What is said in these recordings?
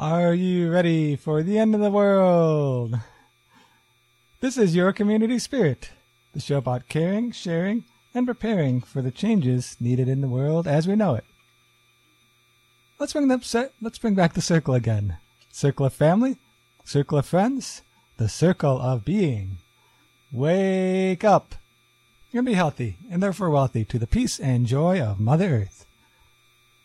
Are you ready for the end of the world? This is your community spirit, the show about caring, sharing, and preparing for the changes needed in the world as we know it. Let's bring the, let's bring back the circle again. Circle of family, circle of friends, the circle of being. Wake up and be healthy and therefore wealthy to the peace and joy of Mother Earth.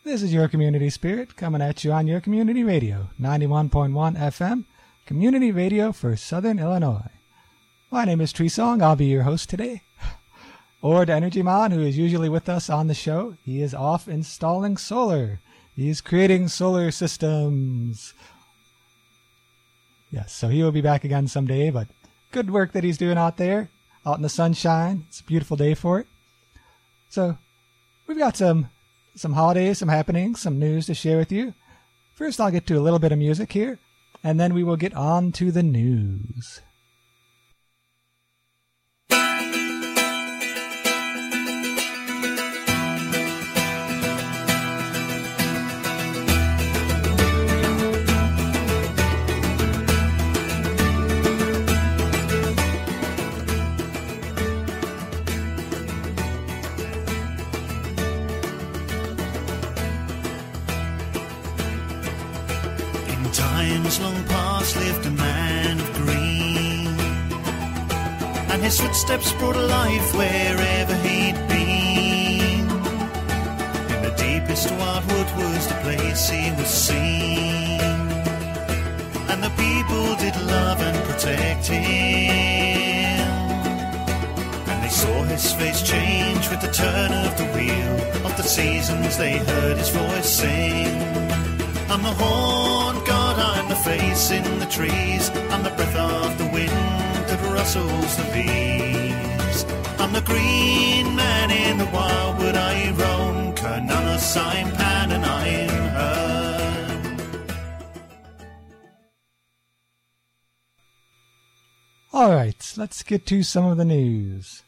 This is your community spirit coming at you on your community radio, 91.1 FM, community radio for Southern Illinois. My name is Tree Song. I'll be your host today. Ord Energy Man, who is usually with us on the show, he is off installing solar. He's creating solar systems. Yes, so he will be back again someday, but good work that he's doing out there, out in the sunshine. It's a beautiful day for it. So, we've got some some holidays, some happenings, some news to share with you. First, I'll get to a little bit of music here, and then we will get on to the news. His footsteps brought life wherever he'd been. In the deepest wildwood was the place he was seen. And the people did love and protect him. And they saw his face change with the turn of the wheel of the seasons. They heard his voice sing. I'm the horn god, I'm the face in the trees, I'm the breath of the wind that rustles the leaves. I'm the green man in the I roam, Pan, and I'm All right, let's get to some of the news.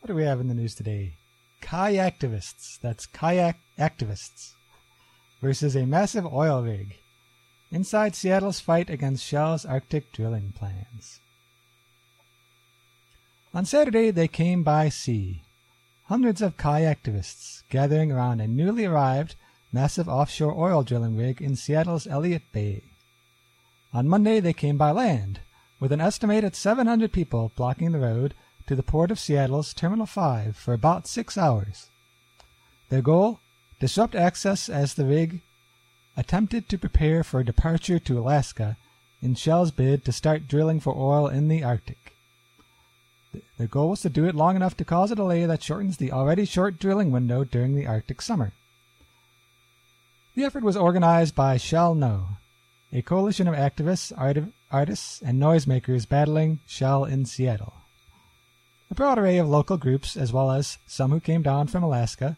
What do we have in the news today? Kayaktivists, that's kayak activists, versus a massive oil rig. Inside Seattle's fight against Shell's Arctic drilling plans. On Saturday, they came by sea. Hundreds of kayaktivists gathering around a newly arrived massive offshore oil drilling rig in Seattle's Elliott Bay. On Monday, they came by land, with an estimated 700 people blocking the road to the port of Seattle's Terminal 5 for about six hours. Their goal? Disrupt access as the rig attempted to prepare for departure to Alaska in Shell's bid to start drilling for oil in the Arctic. The goal was to do it long enough to cause a delay that shortens the already short drilling window during the Arctic summer. The effort was organized by Shell No, a coalition of activists, art- artists, and noisemakers battling Shell in Seattle. A broad array of local groups, as well as some who came down from Alaska,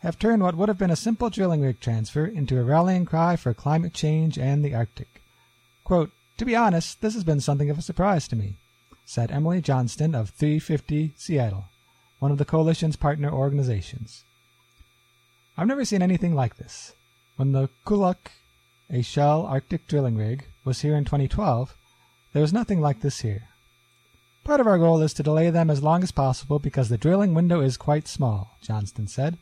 have turned what would have been a simple drilling rig transfer into a rallying cry for climate change and the Arctic. Quote, to be honest, this has been something of a surprise to me said Emily Johnston of 350 Seattle, one of the coalition's partner organizations. I've never seen anything like this. When the Kulluk, a Shell Arctic drilling rig, was here in 2012, there was nothing like this here. Part of our goal is to delay them as long as possible because the drilling window is quite small, Johnston said.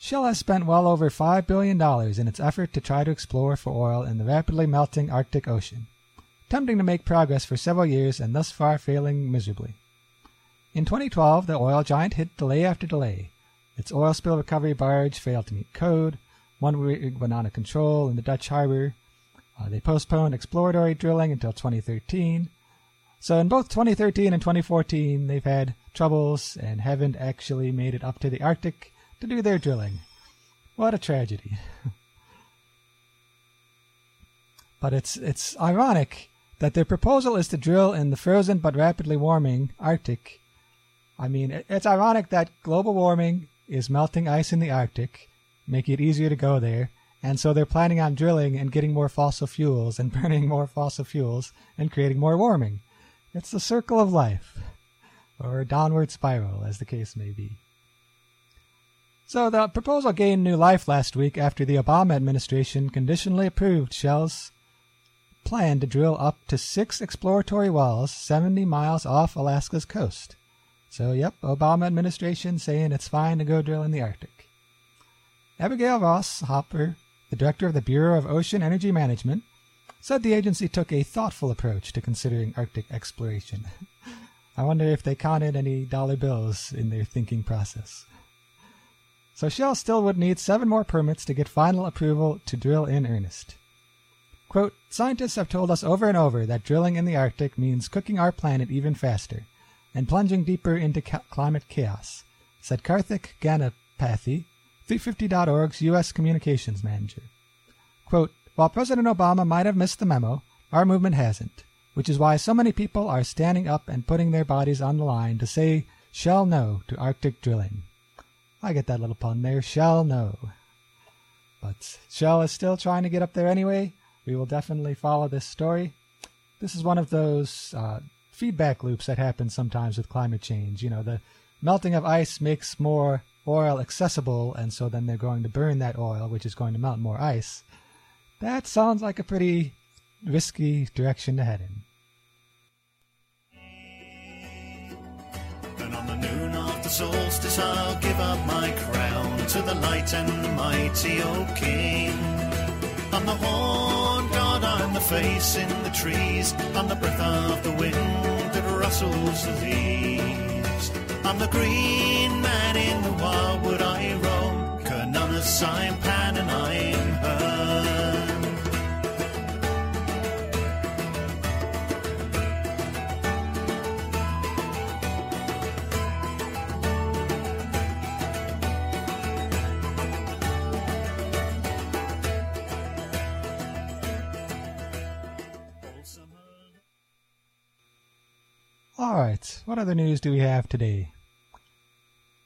Shell has spent well over $5 billion in its effort to try to explore for oil in the rapidly melting Arctic Ocean attempting to make progress for several years and thus far failing miserably. In 2012, the oil giant hit delay after delay. Its oil spill recovery barge failed to meet code. One rig went out of control in the Dutch harbor. Uh, they postponed exploratory drilling until 2013. So in both 2013 and 2014, they've had troubles and haven't actually made it up to the Arctic to do their drilling. What a tragedy. but it's it's ironic that their proposal is to drill in the frozen but rapidly warming Arctic. I mean, it's ironic that global warming is melting ice in the Arctic, making it easier to go there, and so they're planning on drilling and getting more fossil fuels and burning more fossil fuels and creating more warming. It's the circle of life, or a downward spiral, as the case may be. So the proposal gained new life last week after the Obama administration conditionally approved Shell's plan to drill up to six exploratory wells 70 miles off Alaska's coast. So, yep, Obama administration saying it's fine to go drill in the Arctic. Abigail Ross Hopper, the director of the Bureau of Ocean Energy Management, said the agency took a thoughtful approach to considering Arctic exploration. I wonder if they counted any dollar bills in their thinking process. So Shell still would need seven more permits to get final approval to drill in earnest. Quote, Scientists have told us over and over that drilling in the Arctic means cooking our planet even faster and plunging deeper into ca- climate chaos, said Karthik Ganapathy, 350.org's U.S. communications manager. Quote, While President Obama might have missed the memo, our movement hasn't, which is why so many people are standing up and putting their bodies on the line to say shall no to Arctic drilling. I get that little pun there, shall no. But Shell is still trying to get up there anyway. We will definitely follow this story. This is one of those uh, feedback loops that happen sometimes with climate change. You know, the melting of ice makes more oil accessible, and so then they're going to burn that oil, which is going to melt more ice. That sounds like a pretty risky direction to head in. And on the noon of the solstice, I'll give up my crown to the light and mighty, King. I'm the horn god, I'm the face in the trees, I'm the breath of the wind that rustles the leaves. I'm the green man in the wildwood I roam, Canonus, I'm Pan and I'm All right, what other news do we have today?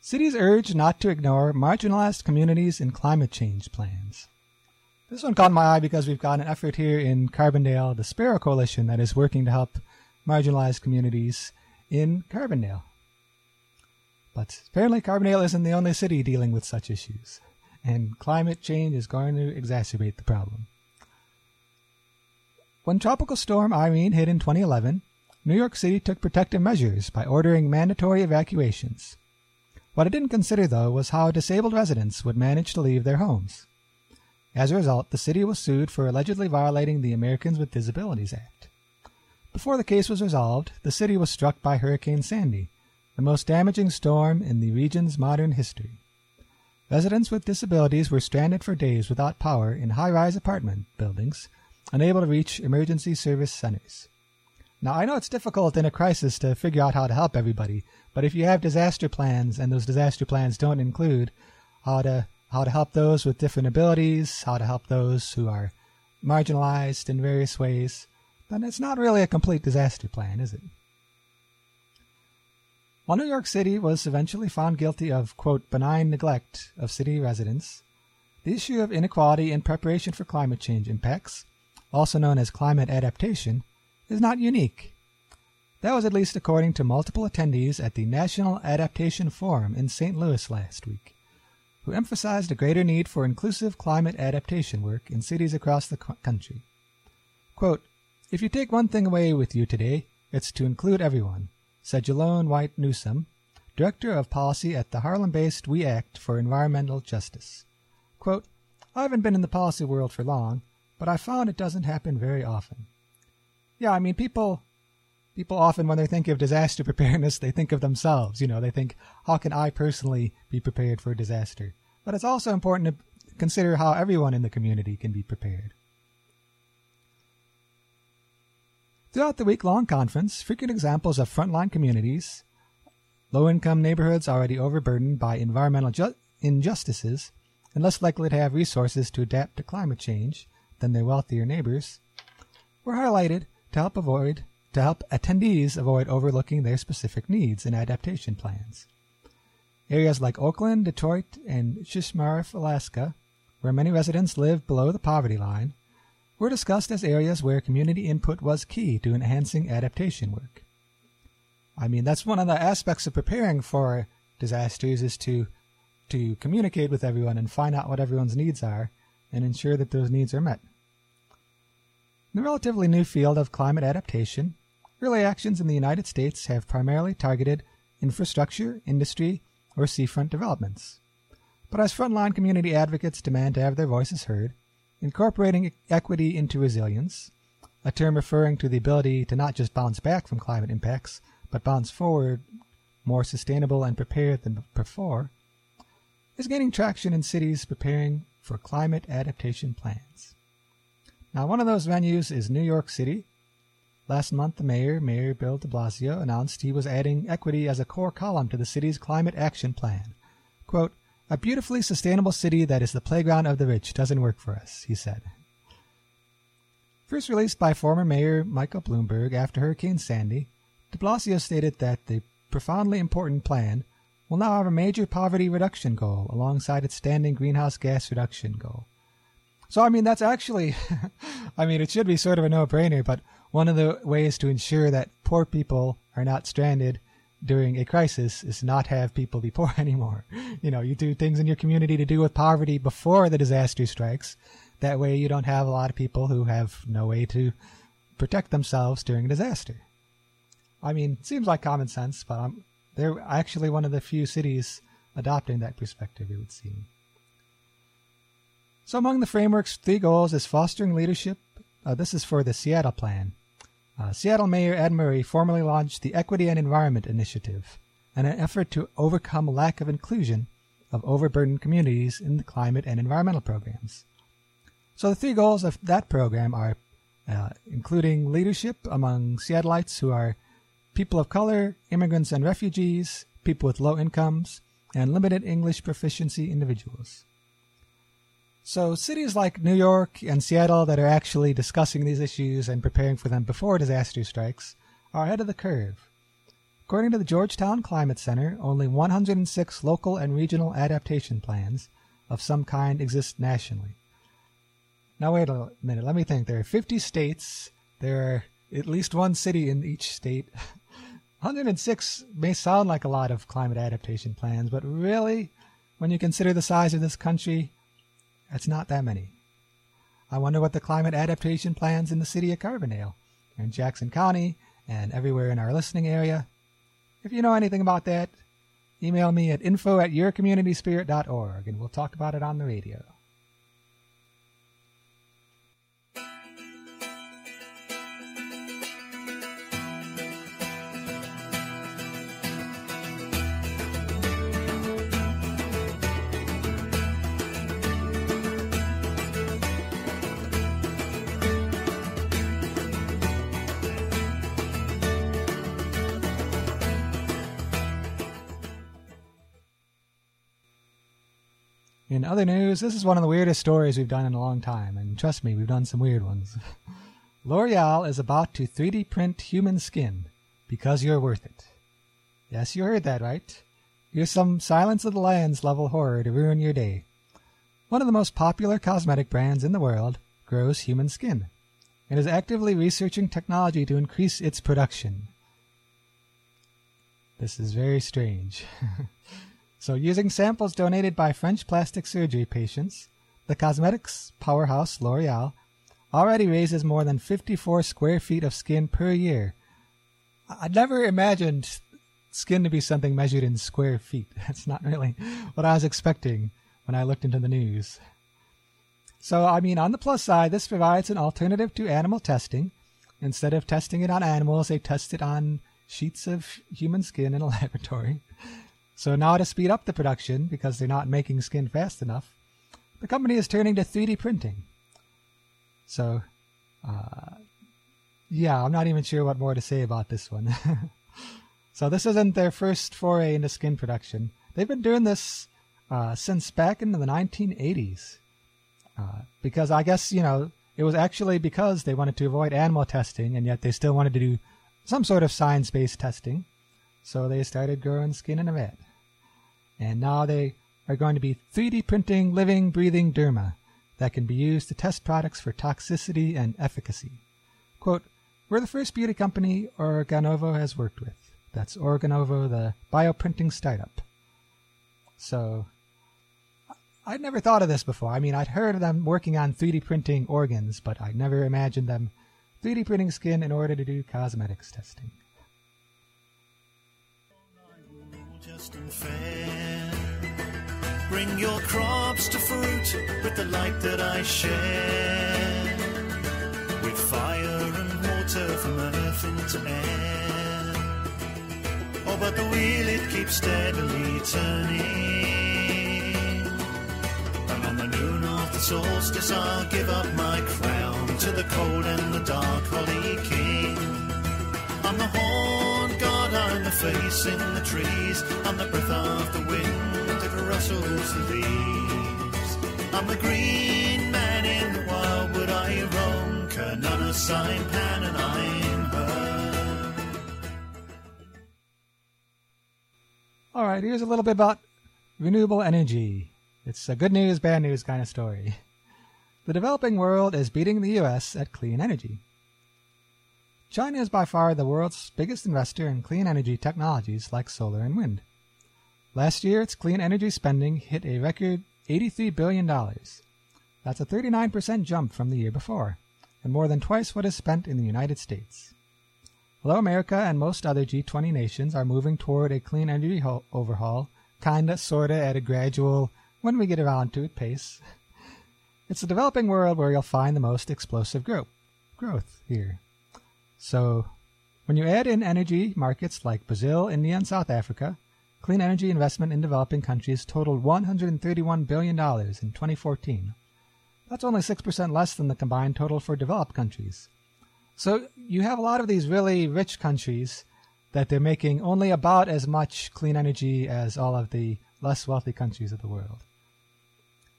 Cities urge not to ignore marginalized communities in climate change plans. This one caught my eye because we've got an effort here in Carbondale, the Sparrow Coalition, that is working to help marginalized communities in Carbondale. But apparently, Carbondale isn't the only city dealing with such issues, and climate change is going to exacerbate the problem. When Tropical Storm Irene hit in 2011, New York City took protective measures by ordering mandatory evacuations. What it didn't consider, though, was how disabled residents would manage to leave their homes. As a result, the city was sued for allegedly violating the Americans with Disabilities Act. Before the case was resolved, the city was struck by Hurricane Sandy, the most damaging storm in the region's modern history. Residents with disabilities were stranded for days without power in high rise apartment buildings, unable to reach emergency service centers. Now, I know it's difficult in a crisis to figure out how to help everybody, but if you have disaster plans and those disaster plans don't include how to how to help those with different abilities, how to help those who are marginalized in various ways, then it's not really a complete disaster plan, is it? While New York City was eventually found guilty of, quote, benign neglect of city residents, the issue of inequality in preparation for climate change impacts, also known as climate adaptation, is not unique. That was at least according to multiple attendees at the National Adaptation Forum in St. Louis last week, who emphasized a greater need for inclusive climate adaptation work in cities across the country. Quote, If you take one thing away with you today, it's to include everyone, said Jalonne White Newsome, Director of Policy at the Harlem based We Act for Environmental Justice. Quote, I haven't been in the policy world for long, but I found it doesn't happen very often. Yeah, I mean, people people often when they think of disaster preparedness, they think of themselves. You know, they think, how can I personally be prepared for a disaster? But it's also important to consider how everyone in the community can be prepared. Throughout the week long conference, frequent examples of frontline communities, low income neighborhoods already overburdened by environmental ju- injustices and less likely to have resources to adapt to climate change than their wealthier neighbors, were highlighted to help avoid to help attendees avoid overlooking their specific needs and adaptation plans. Areas like Oakland, Detroit, and Shishmaref, Alaska, where many residents live below the poverty line, were discussed as areas where community input was key to enhancing adaptation work. I mean, that's one of the aspects of preparing for disasters is to to communicate with everyone and find out what everyone's needs are and ensure that those needs are met. In the relatively new field of climate adaptation, early actions in the United States have primarily targeted infrastructure, industry, or seafront developments. But as frontline community advocates demand to have their voices heard, incorporating equity into resilience, a term referring to the ability to not just bounce back from climate impacts, but bounce forward more sustainable and prepared than before, is gaining traction in cities preparing for climate adaptation plans. Now, one of those venues is New York City. Last month, the mayor, Mayor Bill de Blasio, announced he was adding equity as a core column to the city's climate action plan. Quote, a beautifully sustainable city that is the playground of the rich doesn't work for us, he said. First released by former Mayor Michael Bloomberg after Hurricane Sandy, de Blasio stated that the profoundly important plan will now have a major poverty reduction goal alongside its standing greenhouse gas reduction goal. So, I mean, that's actually, I mean, it should be sort of a no brainer, but one of the ways to ensure that poor people are not stranded during a crisis is not have people be poor anymore. You know, you do things in your community to do with poverty before the disaster strikes. That way you don't have a lot of people who have no way to protect themselves during a disaster. I mean, seems like common sense, but I'm, they're actually one of the few cities adopting that perspective, it would seem. So, among the framework's three goals is fostering leadership. Uh, this is for the Seattle Plan. Uh, Seattle Mayor Ed Murray formally launched the Equity and Environment Initiative, an effort to overcome lack of inclusion of overburdened communities in the climate and environmental programs. So, the three goals of that program are uh, including leadership among Seattleites who are people of color, immigrants and refugees, people with low incomes, and limited English proficiency individuals. So, cities like New York and Seattle that are actually discussing these issues and preparing for them before disaster strikes are ahead of the curve. According to the Georgetown Climate Center, only 106 local and regional adaptation plans of some kind exist nationally. Now, wait a minute, let me think. There are 50 states, there are at least one city in each state, 106 may sound like a lot of climate adaptation plans, but really, when you consider the size of this country, it's not that many. I wonder what the climate adaptation plans in the city of Carbondale, in Jackson County, and everywhere in our listening area. If you know anything about that, email me at info at yourcommunityspirit.org and we'll talk about it on the radio. In other news, this is one of the weirdest stories we've done in a long time, and trust me, we've done some weird ones. L'Oreal is about to 3D print human skin because you're worth it. Yes, you heard that right. Here's some Silence of the Lambs level horror to ruin your day. One of the most popular cosmetic brands in the world grows human skin and is actively researching technology to increase its production. This is very strange. So, using samples donated by French plastic surgery patients, the cosmetics powerhouse L'Oreal already raises more than 54 square feet of skin per year. I'd never imagined skin to be something measured in square feet. That's not really what I was expecting when I looked into the news. So, I mean, on the plus side, this provides an alternative to animal testing. Instead of testing it on animals, they test it on sheets of human skin in a laboratory. So now to speed up the production, because they're not making skin fast enough, the company is turning to 3D printing. So, uh, yeah, I'm not even sure what more to say about this one. so this isn't their first foray into skin production. They've been doing this uh, since back into the 1980s. Uh, because I guess, you know, it was actually because they wanted to avoid animal testing, and yet they still wanted to do some sort of science based testing. So they started growing skin in a vat. And now they are going to be 3D printing living, breathing derma that can be used to test products for toxicity and efficacy. Quote, We're the first beauty company Organovo has worked with. That's Organovo, the bioprinting startup. So, I'd never thought of this before. I mean, I'd heard of them working on 3D printing organs, but I'd never imagined them 3D printing skin in order to do cosmetics testing. Bring your crops to fruit with the light that I share. With fire and water from earth into air. Oh, but the wheel it keeps steadily turning. And on the noon of the solstice, I'll give up my crown to the cold and the dark Holly King. I'm the horn god, I'm the face in the trees, I'm the breath of the wind rustles the leaves. I'm the green man in the wildwood I roam, Canana sign pan and I'm her. All right, here's a little bit about renewable energy. It's a good news, bad news kind of story. The developing world is beating the US at clean energy. China is by far the world's biggest investor in clean energy technologies like solar and wind. Last year, its clean energy spending hit a record $83 billion. That's a 39% jump from the year before, and more than twice what is spent in the United States. Although America and most other G20 nations are moving toward a clean energy ho- overhaul, kinda, sorta, at a gradual, when we get around to it pace, it's the developing world where you'll find the most explosive growth, growth here. So, when you add in energy markets like Brazil, India, and South Africa, clean energy investment in developing countries totaled $131 billion in 2014. That's only 6% less than the combined total for developed countries. So, you have a lot of these really rich countries that they're making only about as much clean energy as all of the less wealthy countries of the world.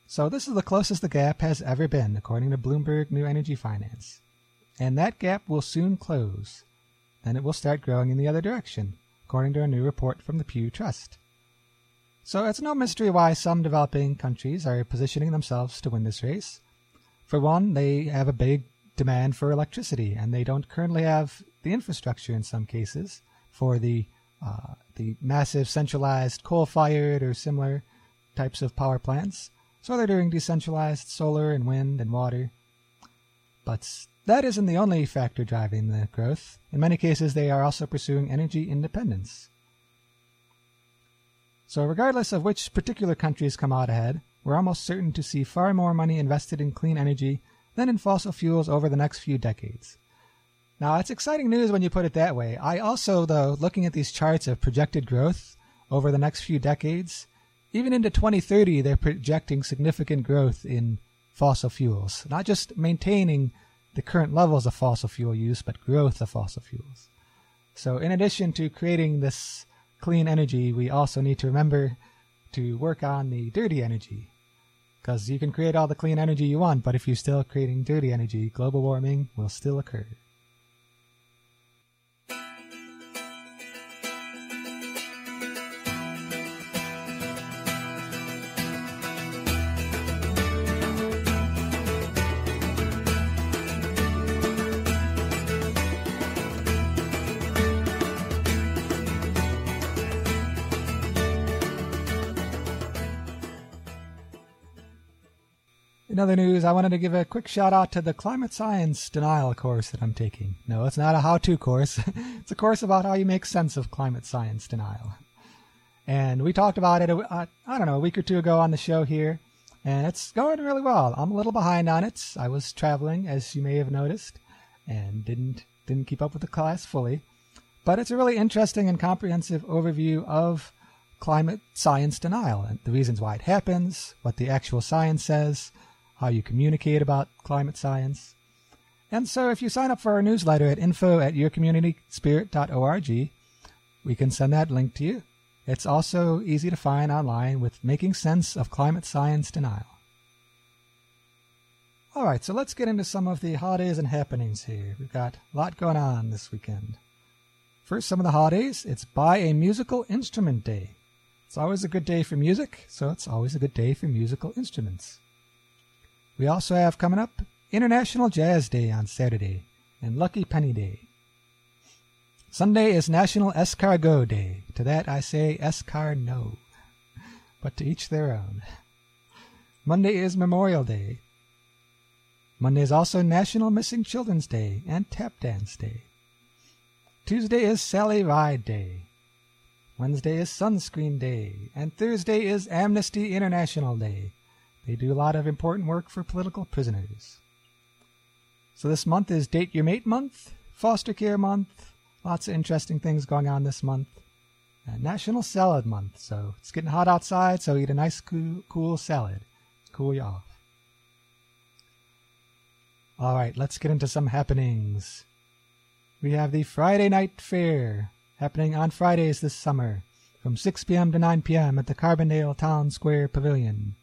So, this is the closest the gap has ever been, according to Bloomberg New Energy Finance and that gap will soon close. Then it will start growing in the other direction, according to a new report from the Pew Trust. So it's no mystery why some developing countries are positioning themselves to win this race. For one, they have a big demand for electricity, and they don't currently have the infrastructure in some cases for the uh, the massive centralized coal-fired or similar types of power plants. So they're doing decentralized solar and wind and water. But that isn't the only factor driving the growth. In many cases, they are also pursuing energy independence. So, regardless of which particular countries come out ahead, we're almost certain to see far more money invested in clean energy than in fossil fuels over the next few decades. Now, it's exciting news when you put it that way. I also, though, looking at these charts of projected growth over the next few decades, even into 2030, they're projecting significant growth in fossil fuels, not just maintaining the current levels of fossil fuel use, but growth of fossil fuels. So, in addition to creating this clean energy, we also need to remember to work on the dirty energy. Because you can create all the clean energy you want, but if you're still creating dirty energy, global warming will still occur. In other news, I wanted to give a quick shout out to the climate science denial course that I'm taking. No, it's not a how to course, it's a course about how you make sense of climate science denial. And we talked about it, uh, I don't know, a week or two ago on the show here, and it's going really well. I'm a little behind on it. I was traveling, as you may have noticed, and didn't didn't keep up with the class fully. But it's a really interesting and comprehensive overview of climate science denial and the reasons why it happens, what the actual science says, how you communicate about climate science. And so if you sign up for our newsletter at info at yourcommunityspirit.org, we can send that link to you. It's also easy to find online with Making Sense of Climate Science Denial. All right, so let's get into some of the holidays and happenings here. We've got a lot going on this weekend. First, some of the holidays. It's Buy a Musical Instrument Day. It's always a good day for music, so it's always a good day for musical instruments. We also have coming up International Jazz Day on Saturday and Lucky Penny Day. Sunday is National Escargot Day. To that I say escar no, but to each their own. Monday is Memorial Day. Monday is also National Missing Children's Day and Tap Dance Day. Tuesday is Sally Ride Day. Wednesday is Sunscreen Day. And Thursday is Amnesty International Day. They do a lot of important work for political prisoners. So this month is Date Your Mate Month, Foster Care Month, lots of interesting things going on this month. And National Salad Month, so it's getting hot outside, so eat a nice cool, cool salad. Cool you off. All right, let's get into some happenings. We have the Friday Night Fair happening on Fridays this summer from 6 p.m. to 9 p.m. at the Carbondale Town Square Pavilion.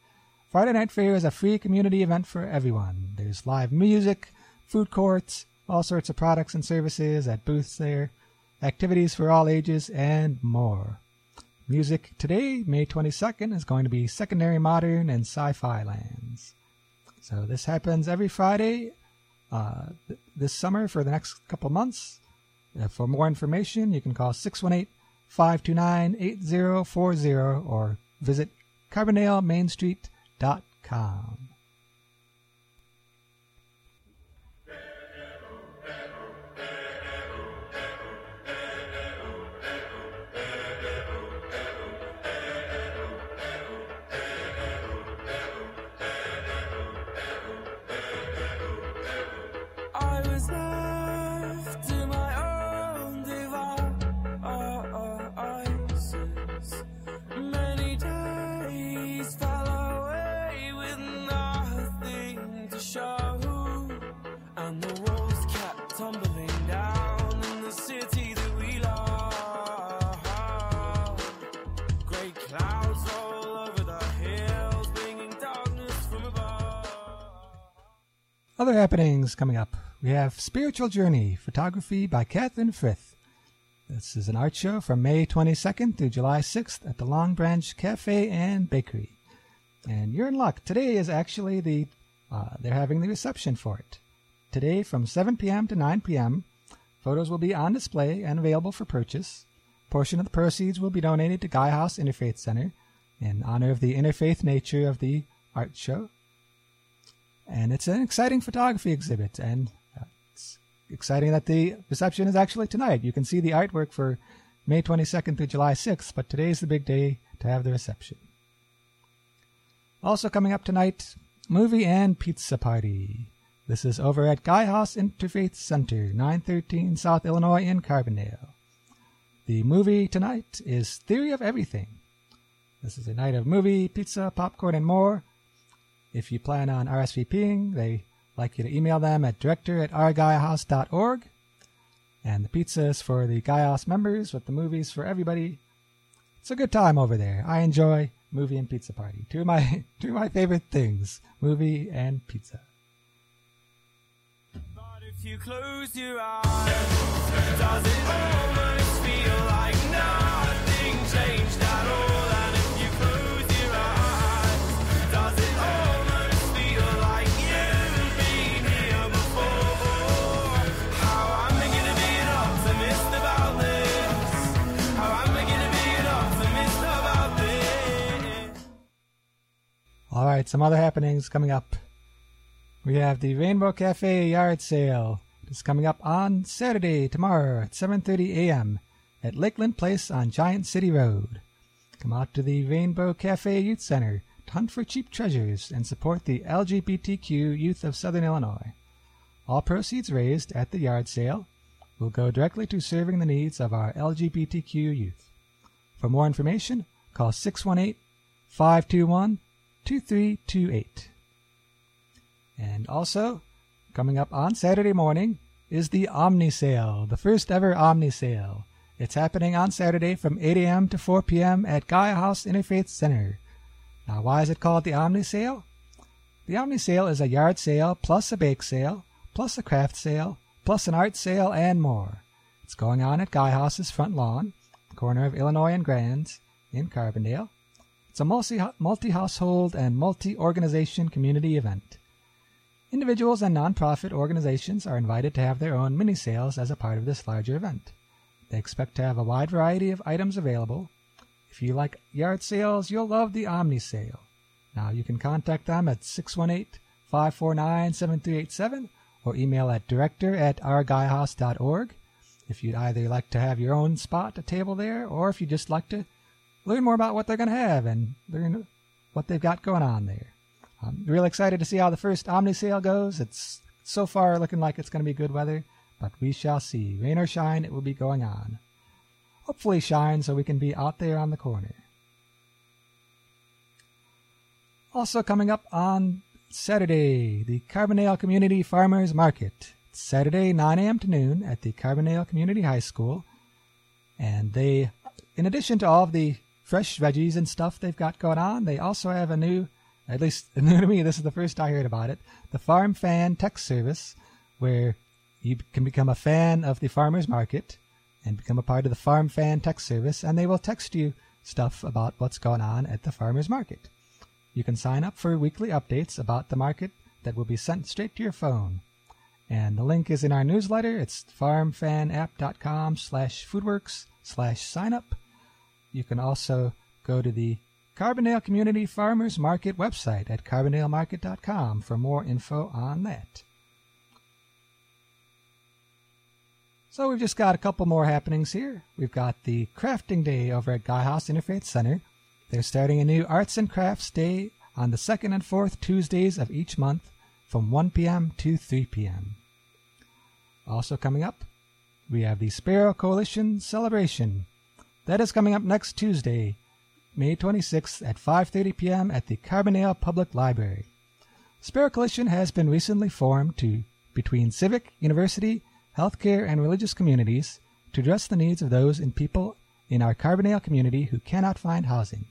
Friday Night Fair is a free community event for everyone. There's live music, food courts, all sorts of products and services at booths there, activities for all ages, and more. Music today, May 22nd, is going to be Secondary Modern and Sci-Fi Lands. So this happens every Friday uh, th- this summer for the next couple months. Uh, for more information, you can call 618 529 8040 or visit carbondalemainstreet.com. I Other happenings coming up. We have Spiritual Journey, photography by Katherine Frith. This is an art show from May 22nd through July 6th at the Long Branch Cafe and Bakery. And you're in luck. Today is actually the, uh, they're having the reception for it. Today from 7 p.m. to 9 p.m., photos will be on display and available for purchase. portion of the proceeds will be donated to Gaia House Interfaith Center in honor of the interfaith nature of the art show. And it's an exciting photography exhibit, and uh, it's exciting that the reception is actually tonight. You can see the artwork for May 22nd through July 6th, but today's the big day to have the reception. Also coming up tonight, movie and pizza party. This is over at Gaia House Interfaith Center, 913 South Illinois in Carbondale. The movie tonight is Theory of Everything. This is a night of movie, pizza, popcorn, and more. If you plan on RSVPing, they like you to email them at director at ourgaiahouse.org. And the pizza is for the Gaia members, with the movies for everybody. It's a good time over there. I enjoy movie and pizza party. Two of my two of my favorite things: movie and pizza. But All right, some other happenings coming up. We have the Rainbow Cafe yard sale. It's coming up on Saturday, tomorrow at 7:30 a.m. at Lakeland Place on Giant City Road. Come out to the Rainbow Cafe Youth Center to hunt for cheap treasures and support the LGBTQ youth of Southern Illinois. All proceeds raised at the yard sale will go directly to serving the needs of our LGBTQ youth. For more information, call 618 521 2328. And also, coming up on Saturday morning is the Omni Sale, the first ever Omni Sale. It's happening on Saturday from 8 a.m. to 4 p.m. at Gaia House Interfaith Center. Now, why is it called the Omni Sale? The Omni Sale is a yard sale plus a bake sale, plus a craft sale, plus an art sale, and more. It's going on at Gaia House's front lawn, corner of Illinois and Grand, in Carbondale. It's a multi household and multi organization community event. Individuals and nonprofit organizations are invited to have their own mini sales as a part of this larger event. They expect to have a wide variety of items available. If you like yard sales, you'll love the Omni Sale. Now you can contact them at 618-549-7387 or email at director at ourgaiahouse.org if you'd either like to have your own spot, a table there, or if you'd just like to learn more about what they're going to have and learn what they've got going on there. I'm really excited to see how the first Omni sale goes. It's so far looking like it's going to be good weather, but we shall see. Rain or shine, it will be going on. Hopefully shine so we can be out there on the corner. Also coming up on Saturday, the Carbondale Community Farmers Market. Saturday, 9 a.m. to noon at the Carbondale Community High School. And they, in addition to all of the fresh veggies and stuff they've got going on, they also have a new, at least new to me, this is the first I heard about it, the Farm Fan Text Service, where you can become a fan of the farmers market and become a part of the Farm Fan Text Service, and they will text you stuff about what's going on at the farmers market. You can sign up for weekly updates about the market that will be sent straight to your phone. And the link is in our newsletter. It's farmfanapp.com slash foodworks slash sign up. You can also go to the Carbondale Community Farmers Market website at carbondalemarket.com for more info on that. So we've just got a couple more happenings here. We've got the Crafting Day over at Gaia House Interfaith Center. They're starting a new Arts and Crafts Day on the second and fourth Tuesdays of each month from 1 p.m. to 3 p.m. Also coming up, we have the Sparrow Coalition Celebration. That is coming up next Tuesday, May 26th at 5:30 p.m. at the Carbondale Public Library. Sparrow Coalition has been recently formed to between civic, university, healthcare, and religious communities to address the needs of those and people in our Carbondale community who cannot find housing.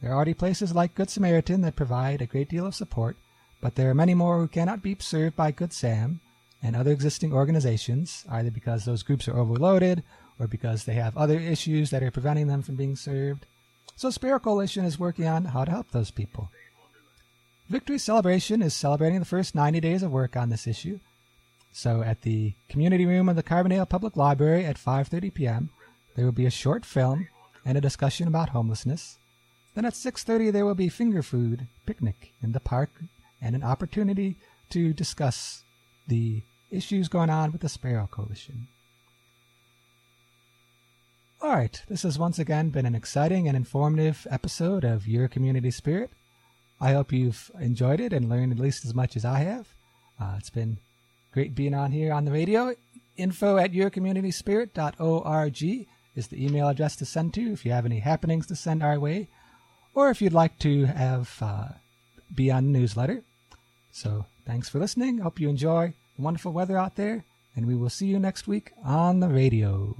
There are already places like Good Samaritan that provide a great deal of support, but there are many more who cannot be served by Good Sam and other existing organizations, either because those groups are overloaded or because they have other issues that are preventing them from being served. So Sparrow Coalition is working on how to help those people. Victory Celebration is celebrating the first 90 days of work on this issue. So at the community room of the Carbondale Public Library at 5:30 p.m., there will be a short film and a discussion about homelessness. Then at 6:30 there will be finger food picnic in the park and an opportunity to discuss the issues going on with the Sparrow Coalition. All right, this has once again been an exciting and informative episode of Your Community Spirit. I hope you've enjoyed it and learned at least as much as I have. Uh, it's been great being on here on the radio. Info at yourcommunityspirit.org is the email address to send to if you have any happenings to send our way, or if you'd like to have uh, be on the newsletter. So thanks for listening. Hope you enjoy the wonderful weather out there, and we will see you next week on the radio.